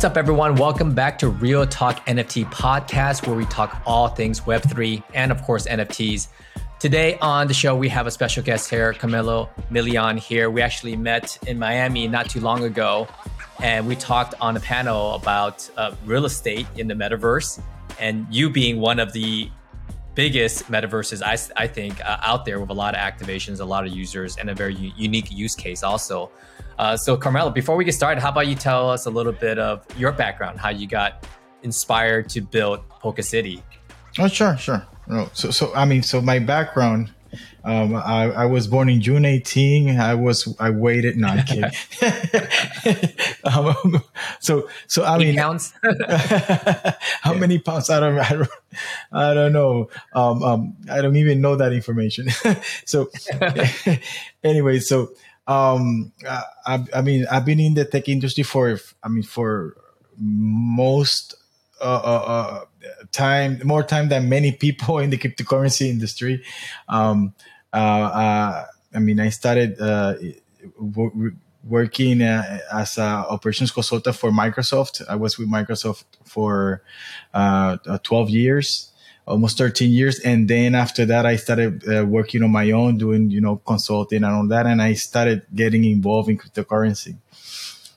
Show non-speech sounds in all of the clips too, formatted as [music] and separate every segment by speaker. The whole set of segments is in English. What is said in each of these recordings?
Speaker 1: What's up, everyone? Welcome back to Real Talk NFT podcast, where we talk all things Web3 and, of course, NFTs. Today on the show, we have a special guest here, Carmelo Milian here. We actually met in Miami not too long ago, and we talked on a panel about uh, real estate in the metaverse, and you being one of the biggest metaverses, I, I think, uh, out there with a lot of activations, a lot of users, and a very u- unique use case also. Uh, so, Carmelo, before we get started, how about you tell us a little bit of your background, how you got inspired to build Polka City?
Speaker 2: Oh, sure, sure. No, so, so I mean, so my background, um, I, I was born in June 18. I was, I waited. No, I'm kidding. [laughs] um, so, so I mean,
Speaker 1: pounds. [laughs]
Speaker 2: how many pounds? I don't, I don't, I don't know. Um, um, I don't even know that information. [laughs] so, anyway, so um, I, I, mean, I've been in the tech industry for, I mean, for most uh, uh, uh, time, more time than many people in the cryptocurrency industry. Um, I mean, I started uh, w- working as an operations consultant for Microsoft. I was with Microsoft for 12 years almost 13 years. And then after that, I started uh, working on my own, doing, you know, consulting and all that. And I started getting involved in cryptocurrency.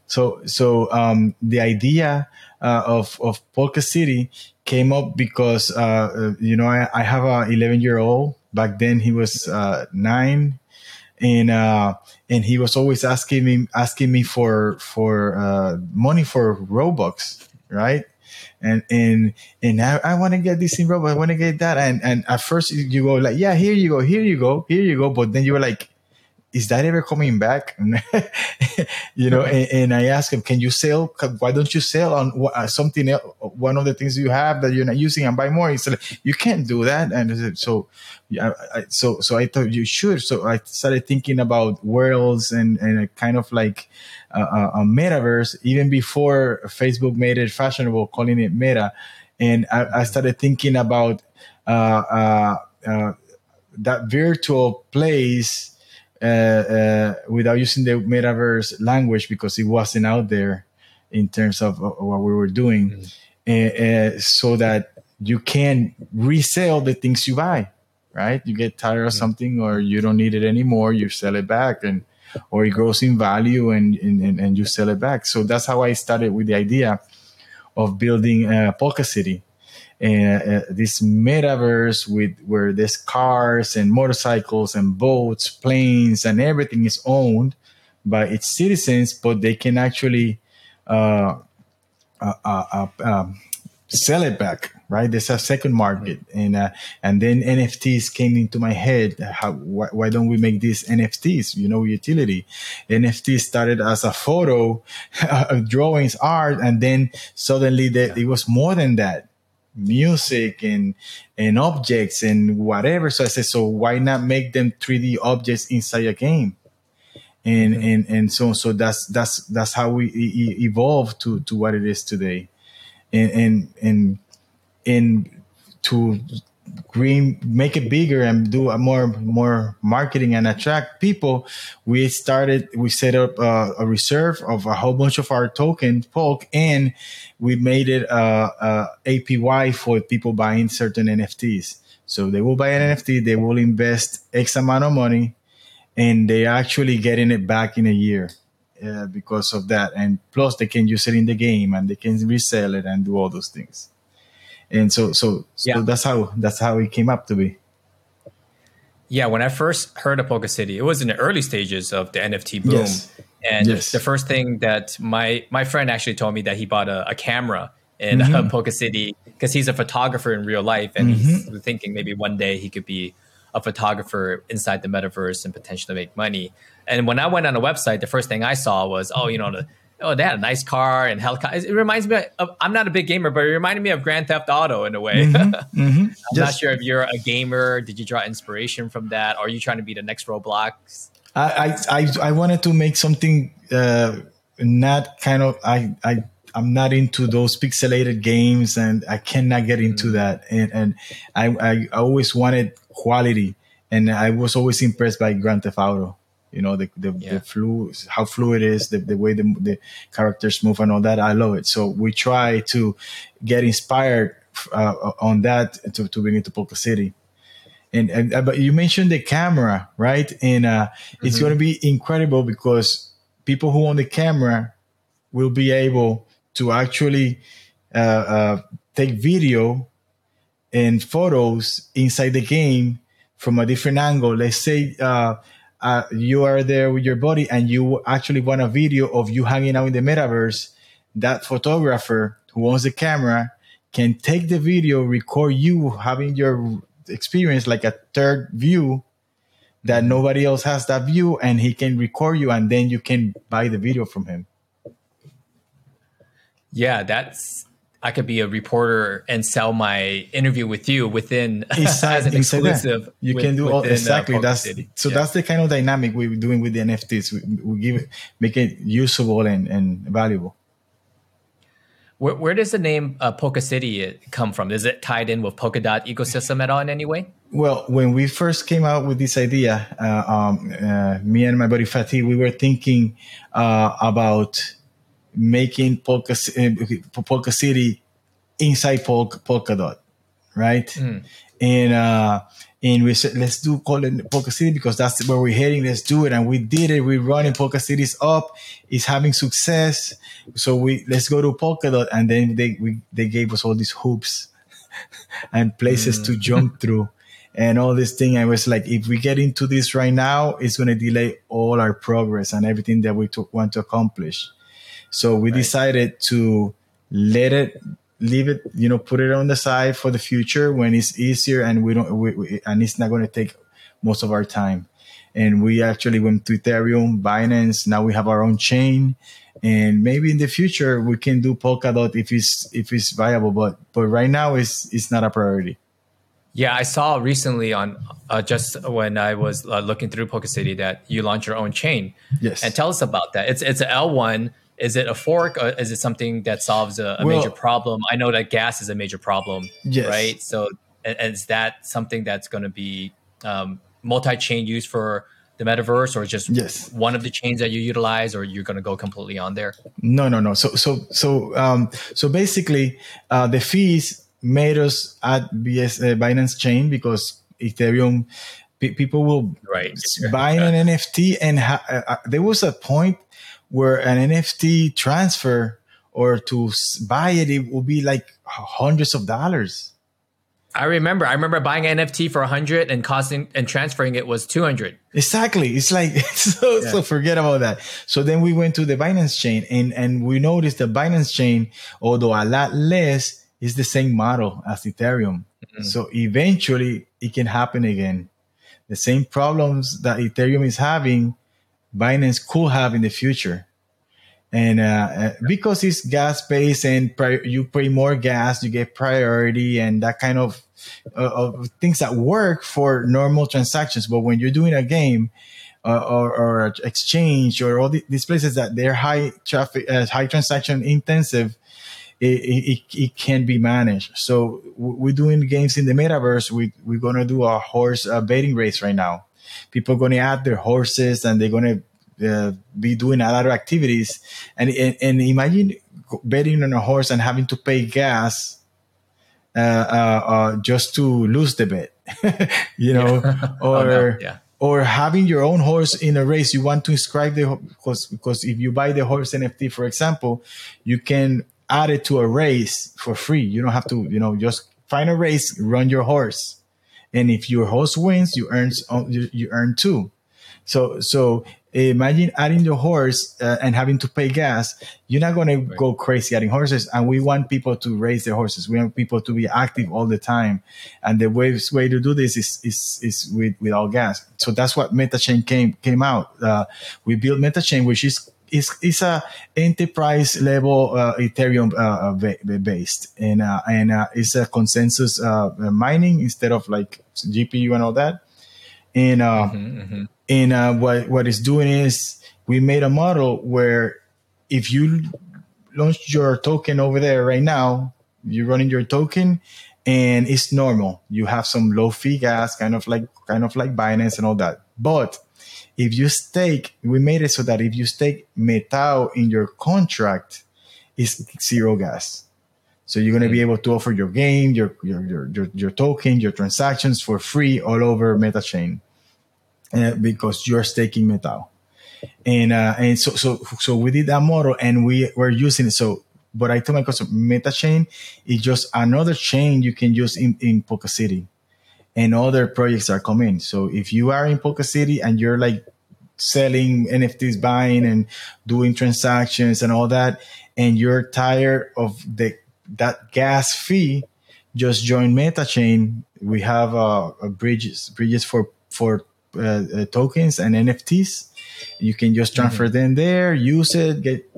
Speaker 2: So, so, um, the idea, uh, of, of Polka City came up because, uh, uh you know, I, I have a 11 year old. Back then he was, uh, nine and, uh, and he was always asking me, asking me for, for, money for Robux, right? and and and I, I want to get this in Roblox. I want to get that. And and at first you go like, yeah, here you go, here you go, here you go. But then you were like, is that ever coming back? [laughs] you know, and, and, I asked him, can you sell? Why don't you sell on uh, something else? One of the things you have that you're not using and buy more. He said, you can't do that. And so, yeah, I, so, so I thought you should. So I started thinking about worlds and, and kind of like a, a metaverse even before Facebook made it fashionable, calling it meta. And I, I started thinking about, uh, uh, uh that virtual place uh, uh, without using the metaverse language because it wasn't out there in terms of, what we were doing, mm-hmm. so that you can resell the things you buy. Right? You get tired of mm-hmm. something or you don't need it anymore, you sell it back, and or it grows in value and, and, and you sell it back. So that's how I started with the idea of building a Polka City uh, this metaverse with where there's cars and motorcycles and boats, planes, and everything is owned by its citizens, but they can actually uh, uh, uh, uh um, sell it back. Right, there's a second market, and uh, and then NFTs came into my head. How, why, why, don't we make these NFTs? You know, utility. NFT started as a photo, [laughs] drawings, art, and then suddenly it was more than that music and and objects and whatever. So I said, so why not make them 3D objects inside a game? And mm-hmm. and and so so that's that's that's how we e- evolved to to what it is today. And and and and to green make it bigger and do a more more marketing and attract people we started we set up a, a reserve of a whole bunch of our token polk and we made it uh, uh, a, a apy for people buying certain nfts so they will buy an nft they will invest x amount of money and they're actually getting it back in a year uh, because of that. And plus they can use it in the game and they can resell it and do all those things and so so, so yeah. that's how that's how it came up to be
Speaker 1: yeah when i first heard of polka city it was in the early stages of the nft boom yes. and yes. the first thing that my my friend actually told me that he bought a, a camera in mm-hmm. [laughs] polka city because he's a photographer in real life and mm-hmm. he's thinking maybe one day he could be a photographer inside the metaverse and potentially make money and when i went on the website the first thing i saw was oh you know the oh, they had a nice car and helicopter. It reminds me of, I'm not a big gamer, but it reminded me of Grand Theft Auto in a way. Mm-hmm, [laughs] mm-hmm. I'm Just, not sure if you're a gamer. Did you draw inspiration from that? Or are you trying to be the next Roblox?
Speaker 2: I, I, I wanted to make something uh, not kind of, I, I, I'm not into those pixelated games and I cannot get into mm-hmm. that. And, and I, I always wanted quality and I was always impressed by Grand Theft Auto You know, the the, yeah. the flu, how fluid it is, the, the way the, the characters move and all that. I love it. So we try to get inspired uh, on that to, to bring it to Polka City. And, and uh, but you mentioned the camera, right? And uh, mm-hmm. it's going to be incredible because people who own the camera will be able to actually uh, uh, take video and photos inside the game from a different angle. Let's say uh, you are there with your buddy and you actually want a video of you hanging out in the metaverse. That photographer who owns the camera can take the video, record you having your experience like a third view that nobody else has that view and he can record you and then you can buy the video from him.
Speaker 1: Yeah, that's I could be a reporter and sell my interview with you within exactly, [laughs] as an exclusive.
Speaker 2: You with, can do all, uh, exactly. Uh, that's City. so yeah. that's the kind of dynamic we're doing with the NFTs. We, we give it, make it usable and, and valuable.
Speaker 1: Where, where does the name uh, Polka City come from? Is it tied in with Polkadot ecosystem at all in any way?
Speaker 2: Well, when we first came out with this idea, uh, um, uh, me and my buddy Fatih, we were thinking uh, about making Polka, uh, Polka City inside Polka, Polkadot, right? Mm. And uh, and we said let's do call it Polka City because that's where we're heading. Let's do it, and we did it. We're running Polka Cities up. It's having success. So we let's go to Polkadot, and then they we they gave us all these hoops [laughs] and places mm. to jump [laughs] through and all this thing. I was like, if we get into this right now, it's going to delay all our progress and everything that we to, want to accomplish. So we right. decided to let it leave it, you know, put it on the side for the future when it's easier and we don't, we, we, and it's not going to take most of our time. And we actually went to Ethereum, Binance. Now we have our own chain, and maybe in the future we can do Polkadot if it's if it's viable. But but right now it's it's not a priority.
Speaker 1: Yeah, I saw recently on uh, just when I was uh, looking through Polka City that you launched your own chain.
Speaker 2: Yes,
Speaker 1: and tell us about that. It's it's an L one is it a fork or is it something that solves a, a well, major problem? I know that gas is a major problem, yes. right? So is that something that's going to be um, multi-chain use for the metaverse or just yes. one of the chains that you utilize or you're going to go completely on there
Speaker 2: no no no so so so um so basically uh the fees made us at bs uh, binance chain because ethereum people will
Speaker 1: right
Speaker 2: buy an [laughs] nft and ha- uh, uh, there was a point where an NFT transfer or to buy it, it will be like hundreds of dollars.
Speaker 1: I remember. I remember buying an NFT for a hundred and costing and transferring it was two hundred.
Speaker 2: Exactly. It's like [laughs] so. Yeah. So forget about that. So then we went to the Binance chain, and and we noticed the Binance chain, although a lot less, is the same model as Ethereum. Mm-hmm. So eventually, it can happen again. The same problems that Ethereum is having, Binance could have in the future. And uh, uh because it's gas based and pri- you pay more gas, you get priority and that kind of, uh, of things that work for normal transactions. But when you're doing a game uh, or, or, exchange or all the, these places that they're high traffic, uh, high transaction intensive, it, it, it, can be managed. So we're doing games in the metaverse. We, we're going to do a horse uh, betting race right now people are going to add their horses and they're going to uh, be doing a lot of activities. And, and, and, imagine betting on a horse and having to pay gas uh, uh, uh just to lose the bet, [laughs] you know, yeah. or. [laughs] oh, no. yeah or having your own horse in a race you want to inscribe the because because if you buy the horse nft for example you can add it to a race for free you don't have to you know just find a race run your horse and if your host wins, you earn you earn two. So so imagine adding your horse uh, and having to pay gas. You're not going right. to go crazy adding horses. And we want people to raise their horses. We want people to be active all the time. And the way, way to do this is is is with without gas. So that's what MetaChain came came out. Uh, we built MetaChain, which is it's, it's a enterprise level uh, Ethereum uh, uh based, and uh, and uh, it's a consensus uh, mining instead of like GPU and all that. And mm-hmm, mm-hmm. and what what it's doing is we made a model where if you launch your token over there right now, you're running your token and it's normal. You have some low fee gas, kind of like kind of like Binance and all that. But if you stake, we made it so that if you stake Metao in your contract, it's zero gas. So you're going to be able to offer your game, your, your, your, your, your token, your transactions for free all over MetaChain uh, because you're staking Metao. And, uh, and so, so, so we did that model and we were using it. So, but I told my customer, MetaChain is just another chain you can use in, in Polka City and other projects are coming. So if you are in Polka City and you're like selling NFTs, buying and doing transactions and all that, and you're tired of the that gas fee, just join MetaChain. We have uh, bridges bridges for for uh, uh, tokens and NFTs. You can just transfer mm-hmm. them there, use it, get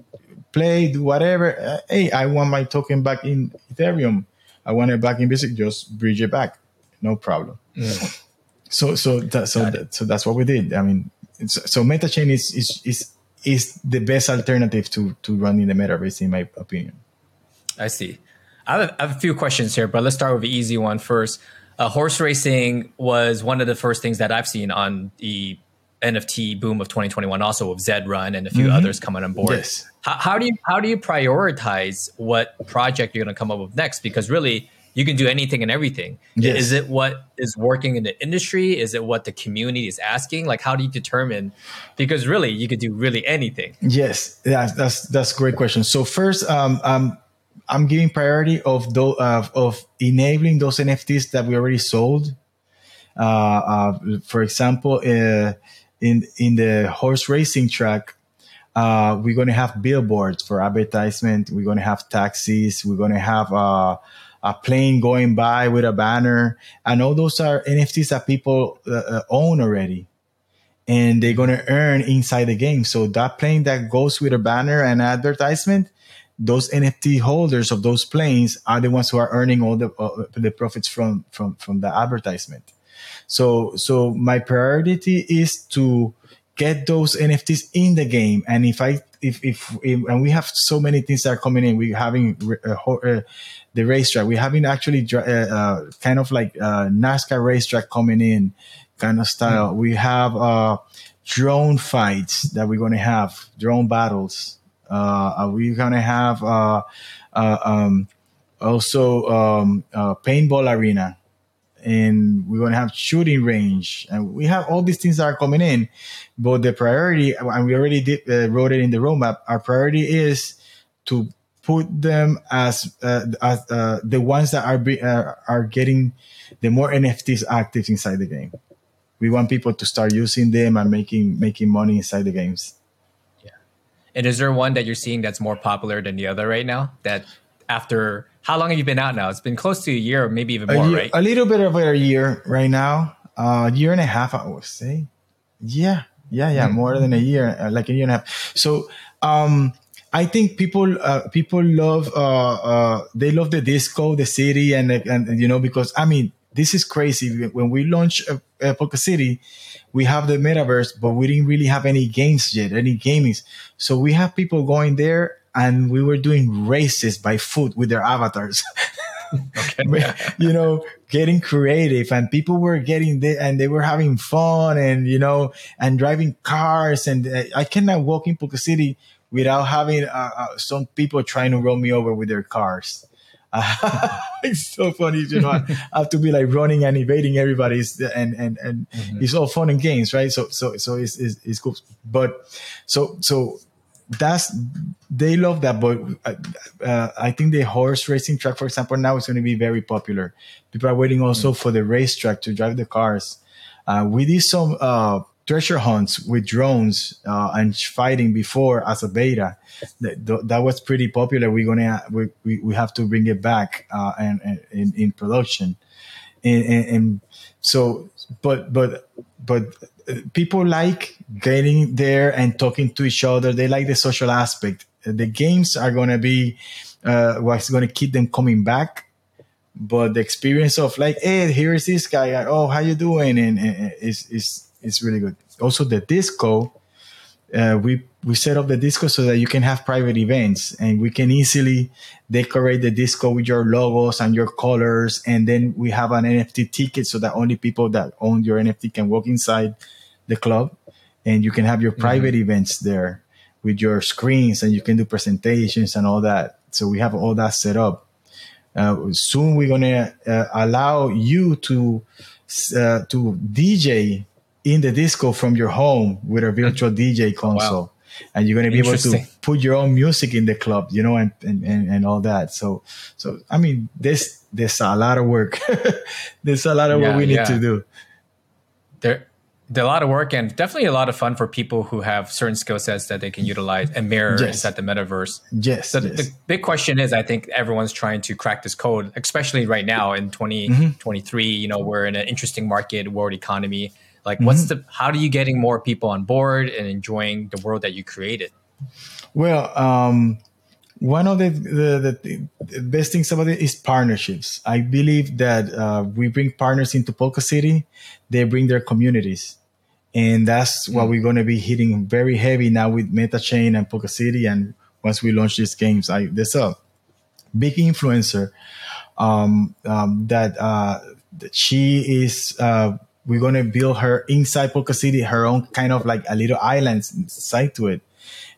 Speaker 2: play, do whatever. Uh, hey, I want my token back in Ethereum. I want it back in Basic. Just bridge it back, no problem. Mm. So so that, so that, so that's what we did. I mean, so MetaChain is is is is the best alternative to to running the metaverse, in my opinion.
Speaker 1: I see. I have, a, I have a few questions here, but let's start with the easy one first. Uh, horse racing was one of the first things that I've seen on the NFT boom of 2021, also with Zed Run and a few mm-hmm. others coming on board.
Speaker 2: Yes.
Speaker 1: How, how, do you how do you prioritize what project you're going to come up with next? Because really, you can do anything and everything. Yes. Is it what is working in the industry? Is it what the community is asking? Like, how do you determine? Because really, you could do really anything.
Speaker 2: Yes, that's that's that's a great question. So first, um, um, I'm giving priority of those uh, of enabling those NFTs that we already sold. Uh, uh, for example, uh, in in the horse racing track, uh, we're going to have billboards for advertisement. We're going to have taxis. We're going to have uh, a plane going by with a banner. And all those are NFTs that people uh, uh, own already. And they're going to earn inside the game. So that plane that goes with a banner and advertisement, those NFT holders of those planes are the ones who are earning all the uh, the profits from from from the advertisement. So so my priority is to get those NFTs in the game. And if I if, if, if and we have so many things that are coming in, we're having uh, uh, the racetrack. We're having actually uh, uh, kind of like uh, NASCAR racetrack coming in kind of style. Mm. We have uh, drone fights that we're going to have, drone battles. Uh, we're going to have um, also um, paintball arena and we're going to have shooting range and we have all these things that are coming in but the priority and we already did uh, wrote it in the roadmap our priority is to put them as uh, as uh, the ones that are be, uh, are getting the more NFTs active inside the game. We want people to start using them and making making money inside the games.
Speaker 1: Yeah. And is there one that you're seeing that's more popular than the other right now? That after how long have you been out now? It's been close to a year, maybe even more,
Speaker 2: year,
Speaker 1: right?
Speaker 2: A little bit over a year right now. Uh, a year and a half, I would say. Yeah, yeah, yeah, mm-hmm. more than a year, uh, like a year and a half. So, um, I think people uh, people love uh, uh, they love the disco, the city, and and you know because I mean this is crazy. When we launched uh, Polka City, we have the metaverse, but we didn't really have any games yet, any gamings. So we have people going there, and we were doing races by foot with their avatars. [laughs] okay. [laughs] you know, getting creative and people were getting there and they were having fun and, you know, and driving cars. And uh, I cannot walk in Polka City without having uh, uh, some people trying to roll me over with their cars. [laughs] it's so funny, you know. I have to be like running and evading everybody, and and and mm-hmm. it's all fun and games, right? So so so it's, it's, it's cool. But so so that's they love that. But uh, I think the horse racing track, for example, now is going to be very popular. People are waiting also mm-hmm. for the racetrack to drive the cars. Uh, we did some uh, treasure hunts with drones uh, and fighting before as a beta. That, that was pretty popular. We're gonna we, we, we have to bring it back uh, and, and in, in production, and, and, and, so but but but people like getting there and talking to each other. They like the social aspect. The games are gonna be uh, what's gonna keep them coming back. But the experience of like, hey, here is this guy. Oh, how you doing? And, and is is it's really good. Also, the disco, uh, we we set up the disco so that you can have private events, and we can easily decorate the disco with your logos and your colors, and then we have an NFT ticket so that only people that own your NFT can walk inside the club. and you can have your private mm-hmm. events there with your screens and you can do presentations and all that. So we have all that set up. Uh, soon we're gonna uh, allow you to uh, to DJ in the disco from your home with a virtual mm-hmm. DJ console. Wow. And you're going to be able to put your own music in the club, you know, and, and, and, and all that. So, so, I mean, there's, there's a lot of work. [laughs] there's a lot of yeah, work we need yeah. to do.
Speaker 1: There, a lot of work and definitely a lot of fun for people who have certain skill sets that they can utilize and mirror yes. inside the metaverse.
Speaker 2: Yes,
Speaker 1: so
Speaker 2: yes.
Speaker 1: The big question is, I think everyone's trying to crack this code, especially right now in 2023. Mm-hmm. You know, we're in an interesting market, world economy. Like, mm-hmm. what's the? How are you getting more people on board and enjoying the world that you created?
Speaker 2: Well, um, one of the, the, the, best things about it is partnerships. I believe that uh, we bring partners into Polka City, they bring their communities. And that's what mm. we're going to be hitting very heavy now with MetaChain and Polka City. And once we launch these games, I, there's a big influencer um, um, that, uh, that she is, uh, we're going to build her inside Polka City, her own kind of like a little island side to it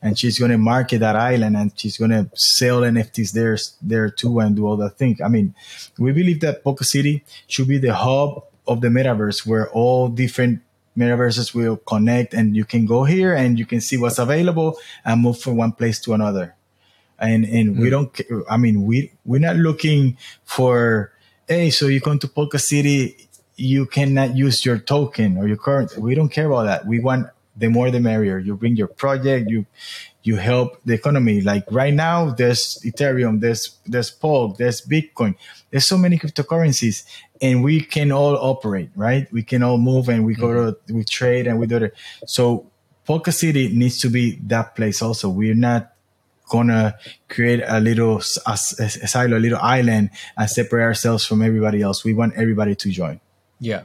Speaker 2: and she's going to market that island and she's going to sell NFTs there there too and do all that thing. I mean, we believe that Polka City should be the hub of the metaverse where all different metaverses will connect and you can go here and you can see what's available and move from one place to another. And and mm. we don't I mean we we're not looking for hey so you come to Polka City you cannot use your token or your current we don't care about that. We want the more the merrier. You bring your project, you you help the economy. Like right now, there's Ethereum, there's there's Polk, there's Bitcoin, there's so many cryptocurrencies, and we can all operate, right? We can all move and we go mm-hmm. to we trade and we do it. So Polka City needs to be that place also. We're not gonna create a little a, a silo, a little island, and separate ourselves from everybody else. We want everybody to join.
Speaker 1: Yeah,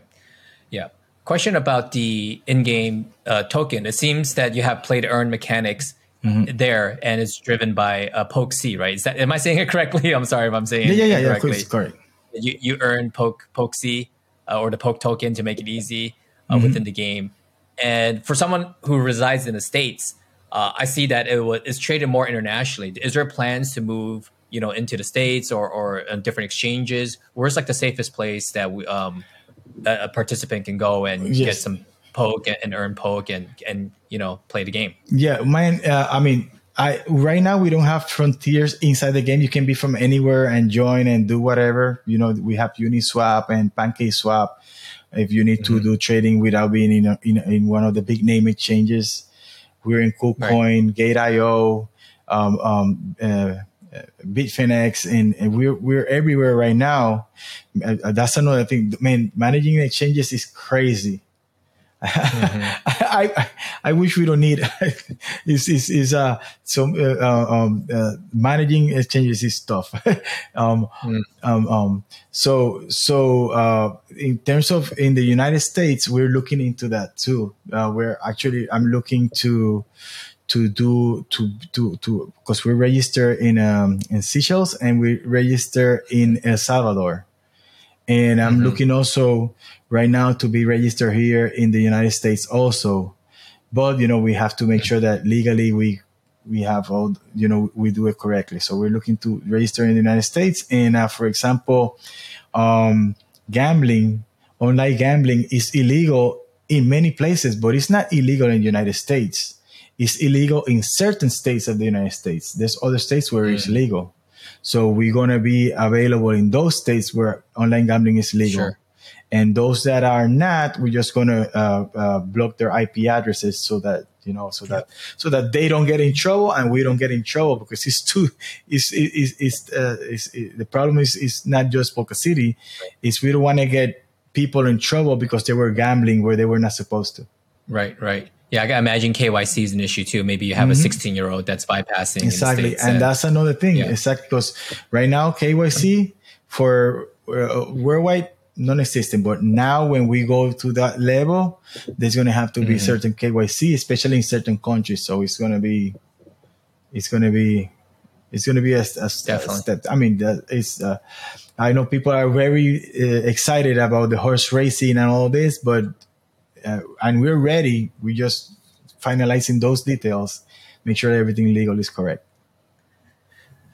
Speaker 1: yeah question about the in-game uh, token. It seems that you have play to earn mechanics mm-hmm. there, and it's driven by uh, Poke C, right? Is that am I saying it [laughs] correctly? I'm sorry if I'm saying
Speaker 2: yeah, yeah,
Speaker 1: yeah,
Speaker 2: correctly. Yeah, correct.
Speaker 1: You you earn Poke Poke C uh, or the Poke token to make it easy uh, mm-hmm. within the game, and for someone who resides in the states, uh, I see that it was it's traded more internationally. Is there plans to move? You know, into the states or or different exchanges. Where's like the safest place that we um a participant can go and yes. get some poke and earn poke and and you know play the game.
Speaker 2: Yeah, man. Uh, I mean, I right now we don't have frontiers inside the game. You can be from anywhere and join and do whatever. You know, we have Uniswap and PancakeSwap. If you need mm-hmm. to do trading without being in, a, in, in one of the big name exchanges, we're in KuCoin, right. Gate.io, um, um, uh, Bitfinex, and, and we're we're everywhere right now. Uh, that's another thing. Man, managing exchanges is crazy. Mm-hmm. I, [laughs] I, I wish we don't need is is is uh so uh, uh, um uh, managing exchanges is tough. [laughs] um, mm. um um so so uh in terms of in the United States we're looking into that too. Uh, we're actually I'm looking to to do to to to because we register in um, in Seychelles and we register in El Salvador, and I'm mm-hmm. looking also right now to be registered here in the United States also, but you know we have to make sure that legally we we have all you know we do it correctly. So we're looking to register in the United States, and uh, for example, um, gambling, online gambling is illegal in many places, but it's not illegal in the United States is illegal in certain states of the United States. There's other states where mm. it's legal. So we're going to be available in those states where online gambling is legal. Sure. And those that are not, we're just going to uh, uh, block their IP addresses so that you know, so that so that they don't get in trouble and we don't get in trouble because it's too. It's it's, it's, uh, it's it, the problem is is not just Polka City. Right. It's we don't want to get people in trouble because they were gambling where they were not supposed to.
Speaker 1: Right, right. Yeah, I can imagine KYC is an issue too. Maybe you have mm-hmm. a 16 year old that's bypassing.
Speaker 2: Exactly. And, and, that's another thing. Yeah. Exactly. Because right now, KYC for uh, worldwide non-existent, but now when we go to that level, there's going to have to be mm-hmm. certain KYC, especially in certain countries. So it's going to be, it's going to be, it's going to be a, a, a step. I mean, that is, uh, I know people are very uh, excited about the horse racing and all this, but uh, and we're ready. We just finalizing those details, make sure everything legal is correct.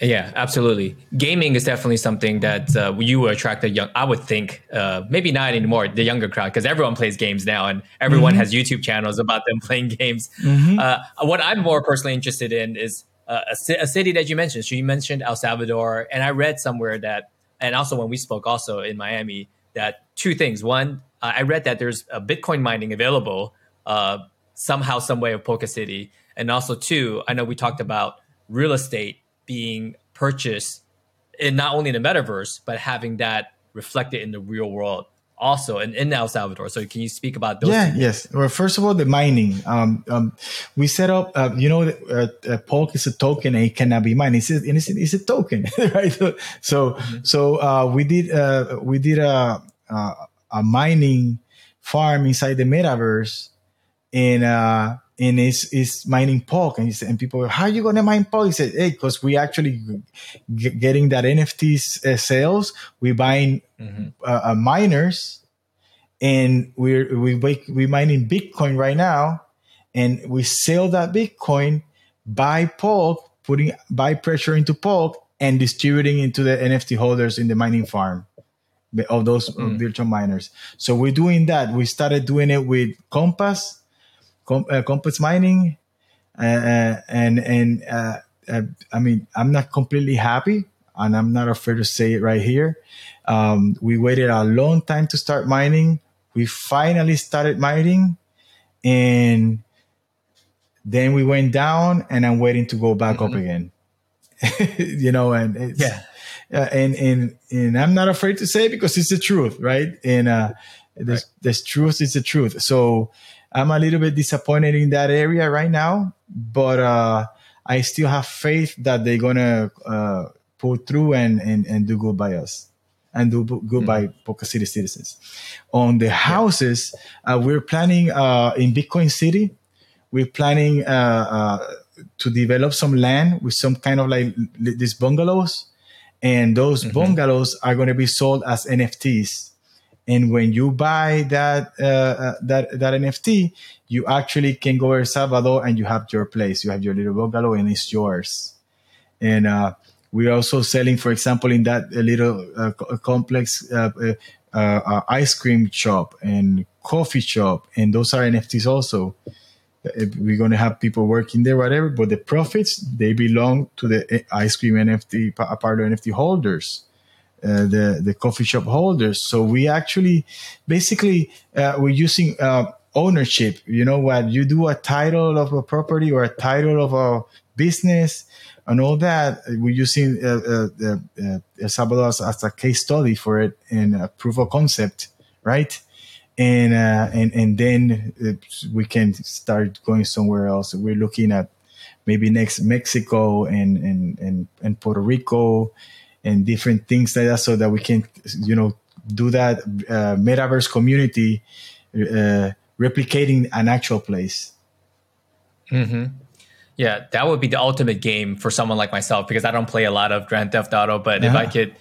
Speaker 1: Yeah, absolutely. Gaming is definitely something that uh, you attract a young. I would think, uh, maybe not anymore, the younger crowd, because everyone plays games now, and everyone mm-hmm. has YouTube channels about them [laughs] playing games. Mm-hmm. Uh, what I'm more personally interested in is uh, a, a, city that you mentioned. So you mentioned El Salvador, and I read somewhere that, and also when we spoke, also in Miami, that two things. One, uh, I read that there's a Bitcoin mining available uh, somehow, some way of Polka City, and also too, I know we talked about real estate being purchased in not only in the metaverse, but having that reflected in the real world also in, in El Salvador. So can you speak about those?
Speaker 2: Yeah, yes. Well, first of all, the mining. Um, um, we set up, uh, you know, uh, uh, Polk is a token and it cannot be mined. It's a, it's a, it's a token, [laughs] right? So, mm-hmm. so uh, we did uh, we did a, a, a mining farm inside the metaverse, and uh, and it's, it's mining Polk. And, and people, how are you going to mine Polk? He said, hey, because we actually g- getting that NFTs uh, sales, we buying mm-hmm. uh, uh, miners and we're, we, we mining Bitcoin right now and we sell that Bitcoin, buy Polk, putting, buy pressure into Polk and distributing into the NFT holders in the mining farm of those mm. virtual miners. So we're doing that. We started doing it with Compass com- uh, Compass mining, uh, uh, and and uh, uh, I mean I'm not completely happy, and I'm not afraid to say it right here. Um, we waited a long time to start mining. We finally started mining, and then we went down, and I'm waiting to go back mm-hmm. up again. [laughs] you know, and
Speaker 1: yeah.
Speaker 2: Uh, and and and I'm not afraid to say because it's the truth, right? And uh, right. the truth is the truth. So I'm a little bit disappointed in that area right now, but uh, I still have faith that they're gonna uh, pull through and, and, and do good by us and do good mm-hmm. by Polka City citizens. On the houses, uh, we're planning uh, in Bitcoin City. We're planning uh, uh, to develop some land with some kind of like these bungalows, and those mm-hmm. bungalows are going to be sold as NFTs and when you buy that uh, uh that that NFT, you actually can go to El Salvador and you have your place. You have your little bungalow and it's yours. And uh, we're also selling, for example, in that little uh, complex uh, uh, ice cream shop and coffee shop, and those are NFTs also. Eh, we're going to have people working there, whatever, but the profits they belong to the eh, ice cream NFT, part of NFT holders. Uh, the the coffee shop holders. So we actually basically uh, we're using uh, ownership. You know what? You do a title of a property or a title of a business and all that. We're using El Salvador as, as, a case study for it and a proof of concept, right? And and and then we can start going somewhere else. We're looking at maybe next Mexico and and and, and Puerto Rico and different things like that so that we can you know do that uh, metaverse community uh, replicating an actual place
Speaker 1: mm-hmm. yeah that would be the ultimate game for someone like myself because i don't play a lot of grand theft auto but if i could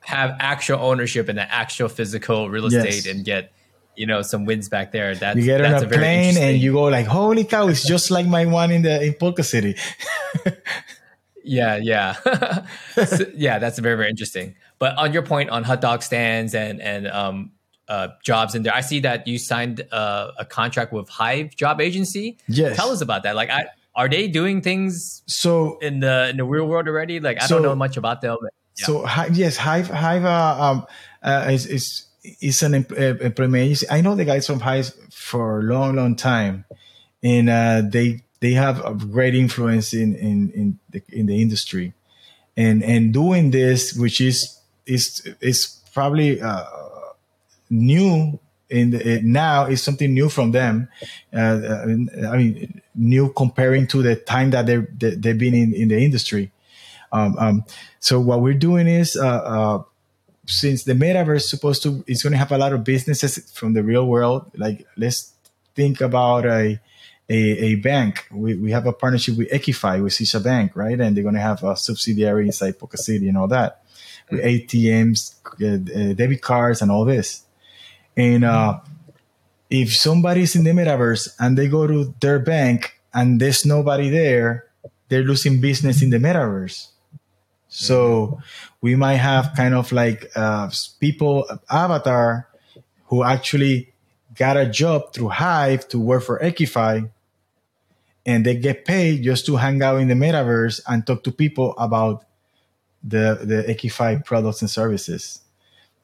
Speaker 1: have actual ownership in the actual physical real estate yes. and get you know some wins back there that's
Speaker 2: you get
Speaker 1: on
Speaker 2: a, plane and you go like holy cow it's just like my one in the in polka city [laughs]
Speaker 1: Yeah, yeah, [laughs] so, yeah. That's very very interesting. But on your point on hot dog stands and and um, uh, jobs in there, I see that you signed uh, a contract with Hive Job Agency.
Speaker 2: Yes,
Speaker 1: tell us about that. Like, I, are they doing things
Speaker 2: so
Speaker 1: in the in the real world already? Like, I so, don't know much about them.
Speaker 2: yeah. So yes, Hive Hive uh, um, uh, is is is an uh, employment. I know the guys from Hive for a long long time, and uh, they they have a great influence in in in the, in the industry, and and doing this, which is is is probably uh, new in the, now is something new from them. Uh, I mean, new comparing to the time that they they've been in, in the industry. Um, um, so what we're doing is, uh, uh, since the metaverse is supposed to is going to have a lot of businesses from the real world. Like let's think about a a, a bank. We, we have a partnership with Equify, with Sisha Bank, right? And they're going to have a subsidiary inside Polka City and all that with ATMs, uh, uh, debit cards, and all this. And uh, if somebody's in the metaverse and they go to their bank and there's nobody there, they're losing business in the metaverse. So we might have kind of like uh, people avatar who actually got a job through Hive to work for Equify, and they get paid just to hang out in the metaverse and talk to people about the the Equify products and services.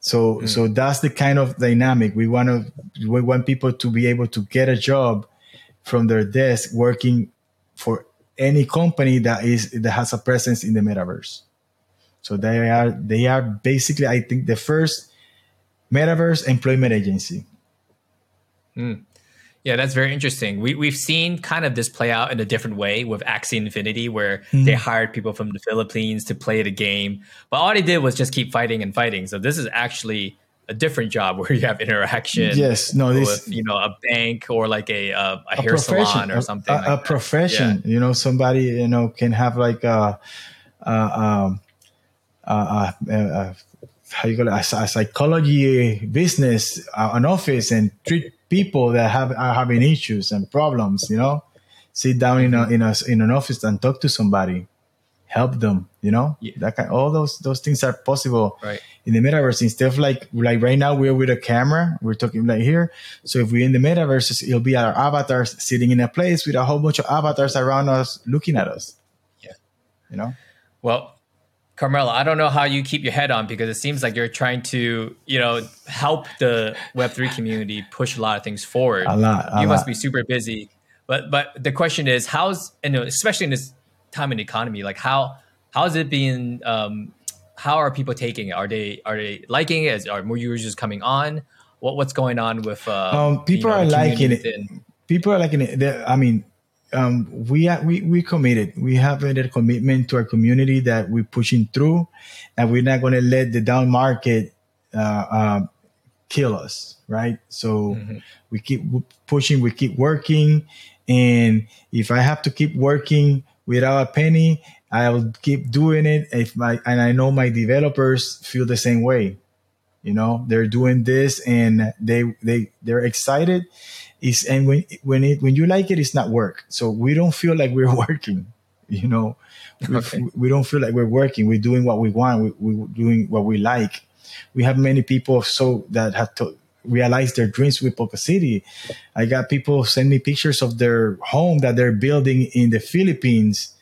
Speaker 2: So mm. so that's the kind of dynamic we want to we want people to be able to get a job from their desk working for any company that is that has a presence in the metaverse. So they are they are basically I think the first metaverse employment agency.
Speaker 1: Mm. Yeah, that's very interesting. We we've seen kind of this play out in a different way with Axie Infinity, where mm-hmm. they hired people from the Philippines to play the game, but all they did was just keep fighting and fighting. So this is actually a different job [laughs] where you have interaction.
Speaker 2: Yes, no, this
Speaker 1: you know a bank or like a a, a hair salon or something.
Speaker 2: A,
Speaker 1: like a
Speaker 2: profession, yeah. you know, somebody you know can have like a, a, um, a, a how you call it a, psychology business, an office, and treat people that have are having issues and problems, you know, sit down in a mm-hmm. in a in an office and talk to somebody, help them, you know, yeah. that kind. All those those things are possible
Speaker 1: right.
Speaker 2: in the metaverse. Instead of like like right now we're with a camera, we're talking like here. So if we're in the metaverse, it'll be our avatars sitting in a place with a whole bunch of avatars around us looking at us.
Speaker 1: Yeah,
Speaker 2: you know.
Speaker 1: Well, Carmelo, I don't know how you keep your head on because it seems like you're trying to, you know, help the Web3 community push a lot of things forward.
Speaker 2: A lot.
Speaker 1: A you
Speaker 2: lot.
Speaker 1: must be super busy. But but the question is, how's and especially in this time in the economy, like how how's it being? Um, how are people taking it? Are they are they liking it? Are more users coming on? What what's going on with? Uh,
Speaker 2: um, people you know, are liking it. People are liking it. They're, I mean, um, we are, we we committed. We have a commitment to our community that we're pushing through, and we're not going to let the down market uh, uh, kill us. Right. So mm-hmm. we keep pushing. We keep working, and if I have to keep working without a penny, I will keep doing it. If my and I know my developers feel the same way. You know, they're doing this and they they they're excited is and when when it when you like it it's not work so we don't feel like we're [laughs] working you know okay. we, we, don't feel like we're working we're doing what we want we, we're doing what we like we have many people so that have to realize their dreams with Polka City. I got people send me pictures of their home that they're building in the Philippines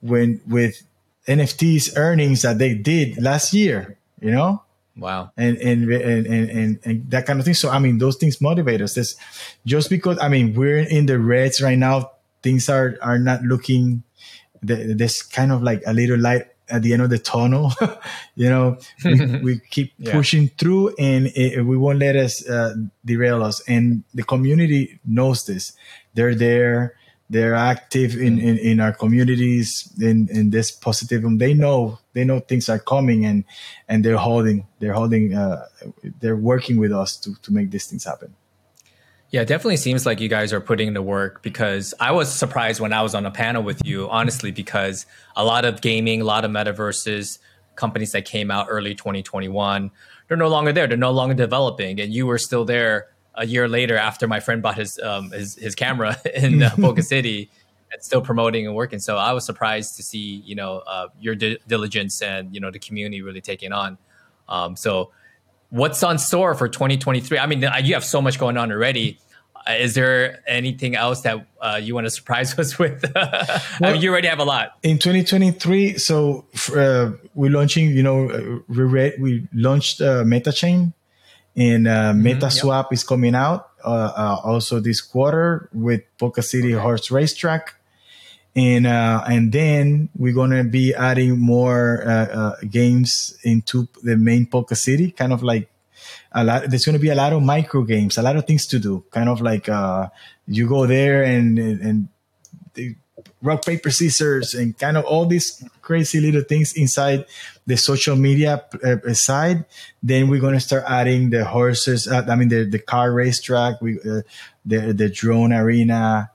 Speaker 2: when with NFTs earnings that they did last year, you know?
Speaker 1: Wow.
Speaker 2: And and, and and and that kind of thing. So I mean, those things motivate us. This just because I mean we're in the reds right now, things are are not looking. There's kind of like a little light at the end of the tunnel. [laughs] you know, we, [laughs] we keep yeah. pushing through, and it, we won't let us uh, derail us. And the community knows this. They're there they're active in, in, in our communities in, in this positivism. They know they know things are coming and and they're holding they're holding uh, they're working with us to to make these things happen.
Speaker 1: Yeah, it definitely seems like you guys are putting in the work because I was surprised when I was on a panel with you, honestly, because a lot of gaming, a lot of metaverses, companies that came out early 2021, they're no longer there. They're no longer developing, and you were still there a year later after my friend bought his um, his, his camera [laughs] in uh, [laughs] Polka City and still promoting and working. So I was surprised to see you know uh, your di- diligence and you know the community really taking on. Um, so what's on store for 2023? I mean, you have so much going on already. Uh, is there anything else that uh, you want to surprise [laughs] us with? well, [laughs] I mean, you already have a lot
Speaker 2: in 2023. So uh, we're launching. You know, uh, we re- we launched uh, MetaChain and uh, mm-hmm, MetaSwap yep. is coming out uh, also this quarter with Polka City okay. Horse Racetrack. And uh, and then we're gonna be adding more uh, uh, games into the main Polka City, kind of like a lot. There's gonna be a lot of micro games, a lot of things to do. Kind of like you go there and and rock paper scissors and kind of all these crazy little things inside the social media uh, side then we're to start adding the horses uh, i mean the, the car racetrack we uh, the the drone arena uh,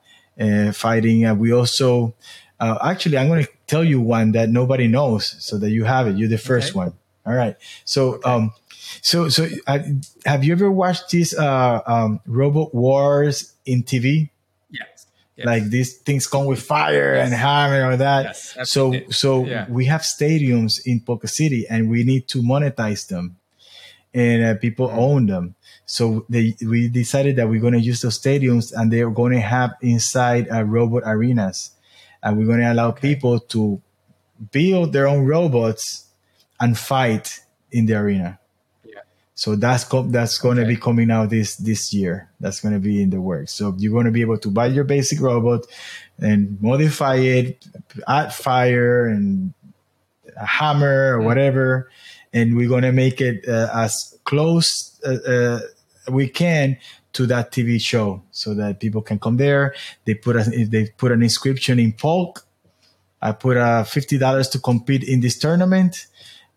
Speaker 2: fighting uh, we also uh, actually i'm going to tell you one that nobody knows so that you have it you're the first okay. one All right. So, okay. um, so, so uh, have you ever watched these uh, um, robot wars in TV?
Speaker 1: Yes.
Speaker 2: yes. Like these things come with fire yes. and hammer or that. Yes, so, so yeah. we have stadiums in Polka City, and we need to monetize them, and uh, people mm-hmm. own them. So they, we decided that we're going to use those stadiums, and they're going to have inside uh, robot arenas, and we're going to allow okay. people to build their own robots and fight in the arena. Yeah. So that's co- that's going to okay. be coming out this this year. That's going to be in the works. So you're going to be able to buy your basic robot and modify it, add fire and a hammer or mm. whatever, and we're going to make it uh, as close uh, uh, we can to that TV show, so that people can come there. They put a, they put an inscription in Polk. I put uh, fifty dollars to compete in this tournament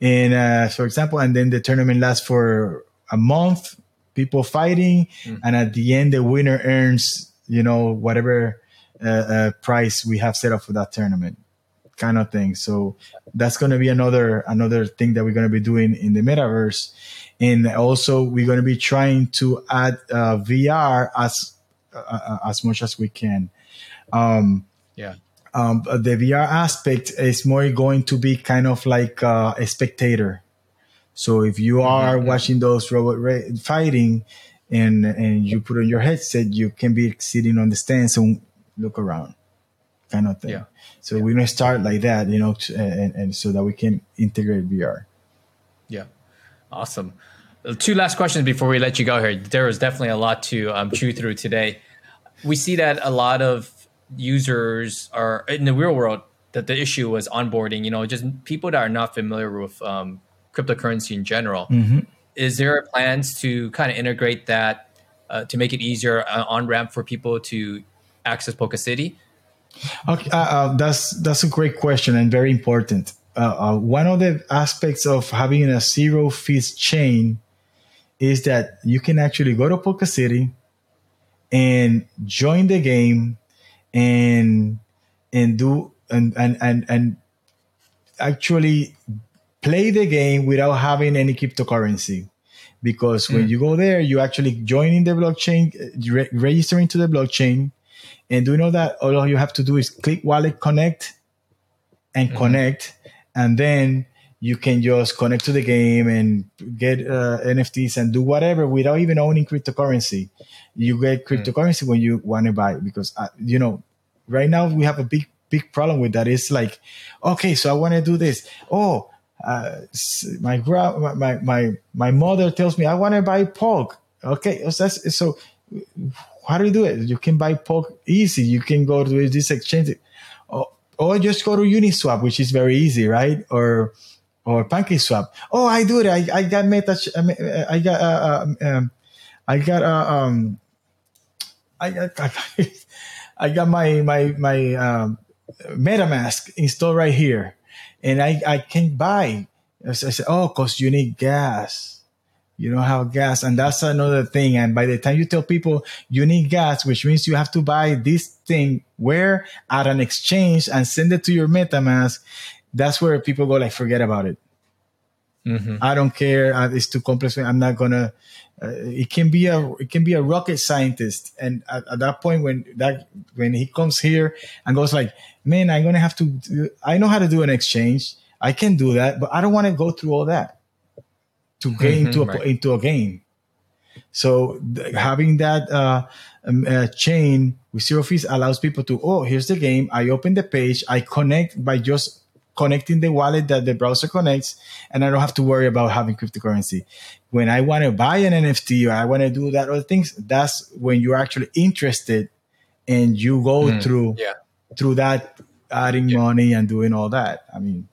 Speaker 2: and uh, for example, and then the tournament lasts for a month, people fighting, mm. and at the end, the winner earns, you know, whatever uh, uh, price we have set up for that tournament, kind of thing. So that's going to be another another thing that we're going to be doing in the metaverse, and also we're going to be trying to add uh, VR as uh, as much as we can. Um,
Speaker 1: yeah
Speaker 2: um, the VR aspect is more going to be kind of like uh, a spectator. So if you mm-hmm, are mm-hmm. watching those robot ra- fighting, and and you put on your headset, you can be sitting on the stands and look around, kind of thing. Yeah. So yeah. we're gonna start like that, you know, and, and so that we can integrate VR.
Speaker 1: Yeah, awesome. Two last questions before we let you go here. There is definitely a lot to um, chew through today. We see that a lot of users are in the real world that the issue was onboarding you know just people that are not familiar with um, cryptocurrency in general mm-hmm. is there plans to kind of integrate that uh, to make it easier uh, on ramp for people to access Polka City
Speaker 2: okay uh, uh, that's that's a great question and very important uh, uh, one of the aspects of having a zero fees chain is that you can actually go to Polka City and join the game and and do and and and, and actually play the game without having any cryptocurrency because mm. when you go there you actually join in the blockchain re- registering to the blockchain and do you know that all you have to do is click wallet connect and mm-hmm. connect and then you can just connect to the game and get uh, nfts and do whatever without even owning cryptocurrency you get hmm. cryptocurrency mm. when you want to buy it because uh, you know right now we have a big big problem with that it's like okay so i want to do this oh uh, my, gra- my my my mother tells me i want to buy Polk okay so that's so how do you do it you can buy Polk easy you can go to this exchange or, or just go to uniswap which is very easy right or or PancakeSwap. Oh, I do it. I, I got meta. I got uh, um, um, I got uh, um, I got [laughs] I got my my my um, MetaMask installed right here, and I I can't buy. I said, oh, cause you need gas. You don't have gas, and that's another thing. And by the time you tell people you need gas, which means you have to buy this thing where at an exchange and send it to your MetaMask, that's where people go like, forget about it. Mm-hmm. I don't care. Uh, it's too complex. I'm not gonna. Uh, it can be a it can be a rocket scientist, and at, at, that point when that when he comes here and goes like, man, I'm gonna have to. Do, I know how to do an exchange. I can do that, but I don't want to go through all that to get mm-hmm, into a right. into a game. So th- having that uh, um, uh, chain with zero fees allows people to oh here's the game. I open the page. I connect by just connecting the wallet that the browser connects, and I don't have to worry about having cryptocurrency. When I want to buy an NFT or I want to do that other things, that's when you're actually interested and you go mm, through
Speaker 1: yeah.
Speaker 2: through that adding yeah. money and doing all that. I mean,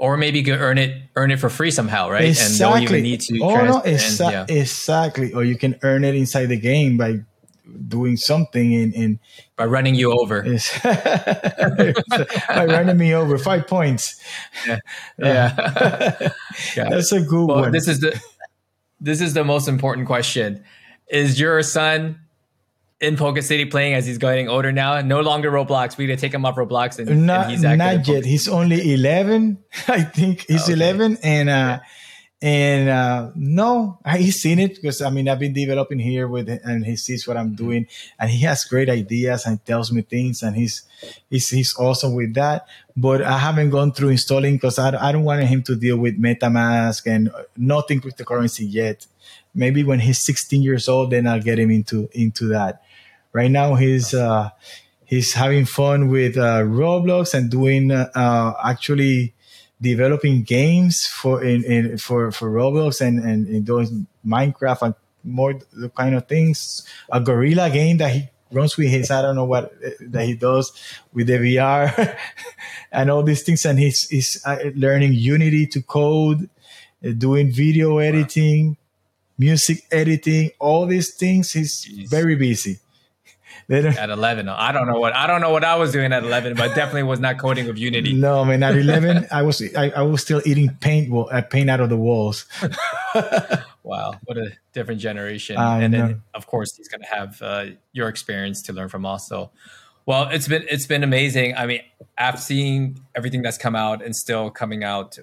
Speaker 1: or maybe you can earn it earn it for free somehow, right?
Speaker 2: Exactly. And don't even need to. Oh trans- no, exa- and, yeah. exactly. Or you can earn it inside the game by doing something in, in
Speaker 1: by running you over [laughs]
Speaker 2: by running me over five points
Speaker 1: yeah, [laughs] [laughs] yeah.
Speaker 2: that's a good well, one
Speaker 1: this is the this is the most important question is your son in Polka City playing as he's getting older now. No longer Roblox. We gotta take him off Roblox and,
Speaker 2: not,
Speaker 1: and he's
Speaker 2: not yet. He's only eleven. [laughs] I think he's okay. eleven, and uh, yeah. and uh, no, he's seen it because I mean I've been developing here with and he sees what I'm mm-hmm. doing, and he has great ideas and tells me things, and he's he's he's awesome with that. But I haven't gone through installing because I, I don't want him to deal with MetaMask and nothing cryptocurrency yet. Maybe when he's 16 years old, then I'll get him into into that. Right now, he's uh, he's having fun with uh, Roblox and doing uh, uh, actually developing games for in, in for for Roblox and and, and doing Minecraft and more the kind of things. A gorilla game that he runs with his I don't know what uh, that he does with the VR [laughs] and all these things, and he's he's uh, learning Unity to code, doing video editing, music editing, all these things. He's Jeez. very busy
Speaker 1: at 11 i don't know what i don't know what i was doing at 11 but definitely was not coding with unity.
Speaker 2: No man at [laughs] 11 i was I, I, was still eating paint well, uh, paint out of the walls. [laughs]
Speaker 1: Wow what a different generation. I and know. then of course he's going to have uh, your experience to learn from also. Well it's been it's been amazing. I mean after seeing everything that's come out and still coming out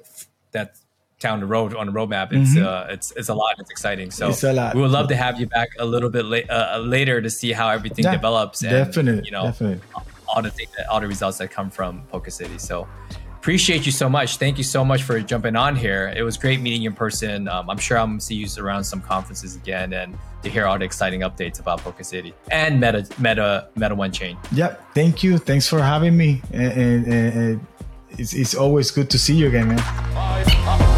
Speaker 1: that down the road on the roadmap. It's mm-hmm. uh, it's it's a lot. It's exciting. So we would love to have you back a little bit la- uh, later to see how everything yeah, develops. And,
Speaker 2: definitely,
Speaker 1: you know,
Speaker 2: definitely.
Speaker 1: all the things that, all the results that come from Polka City. So appreciate you so much. Thank you so much for jumping on here. It was great meeting you in person. Um, I'm sure I'm gonna see you around some conferences again and to hear all the exciting updates about Polka City and Meta Meta Meta One Chain.
Speaker 2: Yep. Thank you. Thanks for having me. And, and, and it's, it's always good to see you again, man.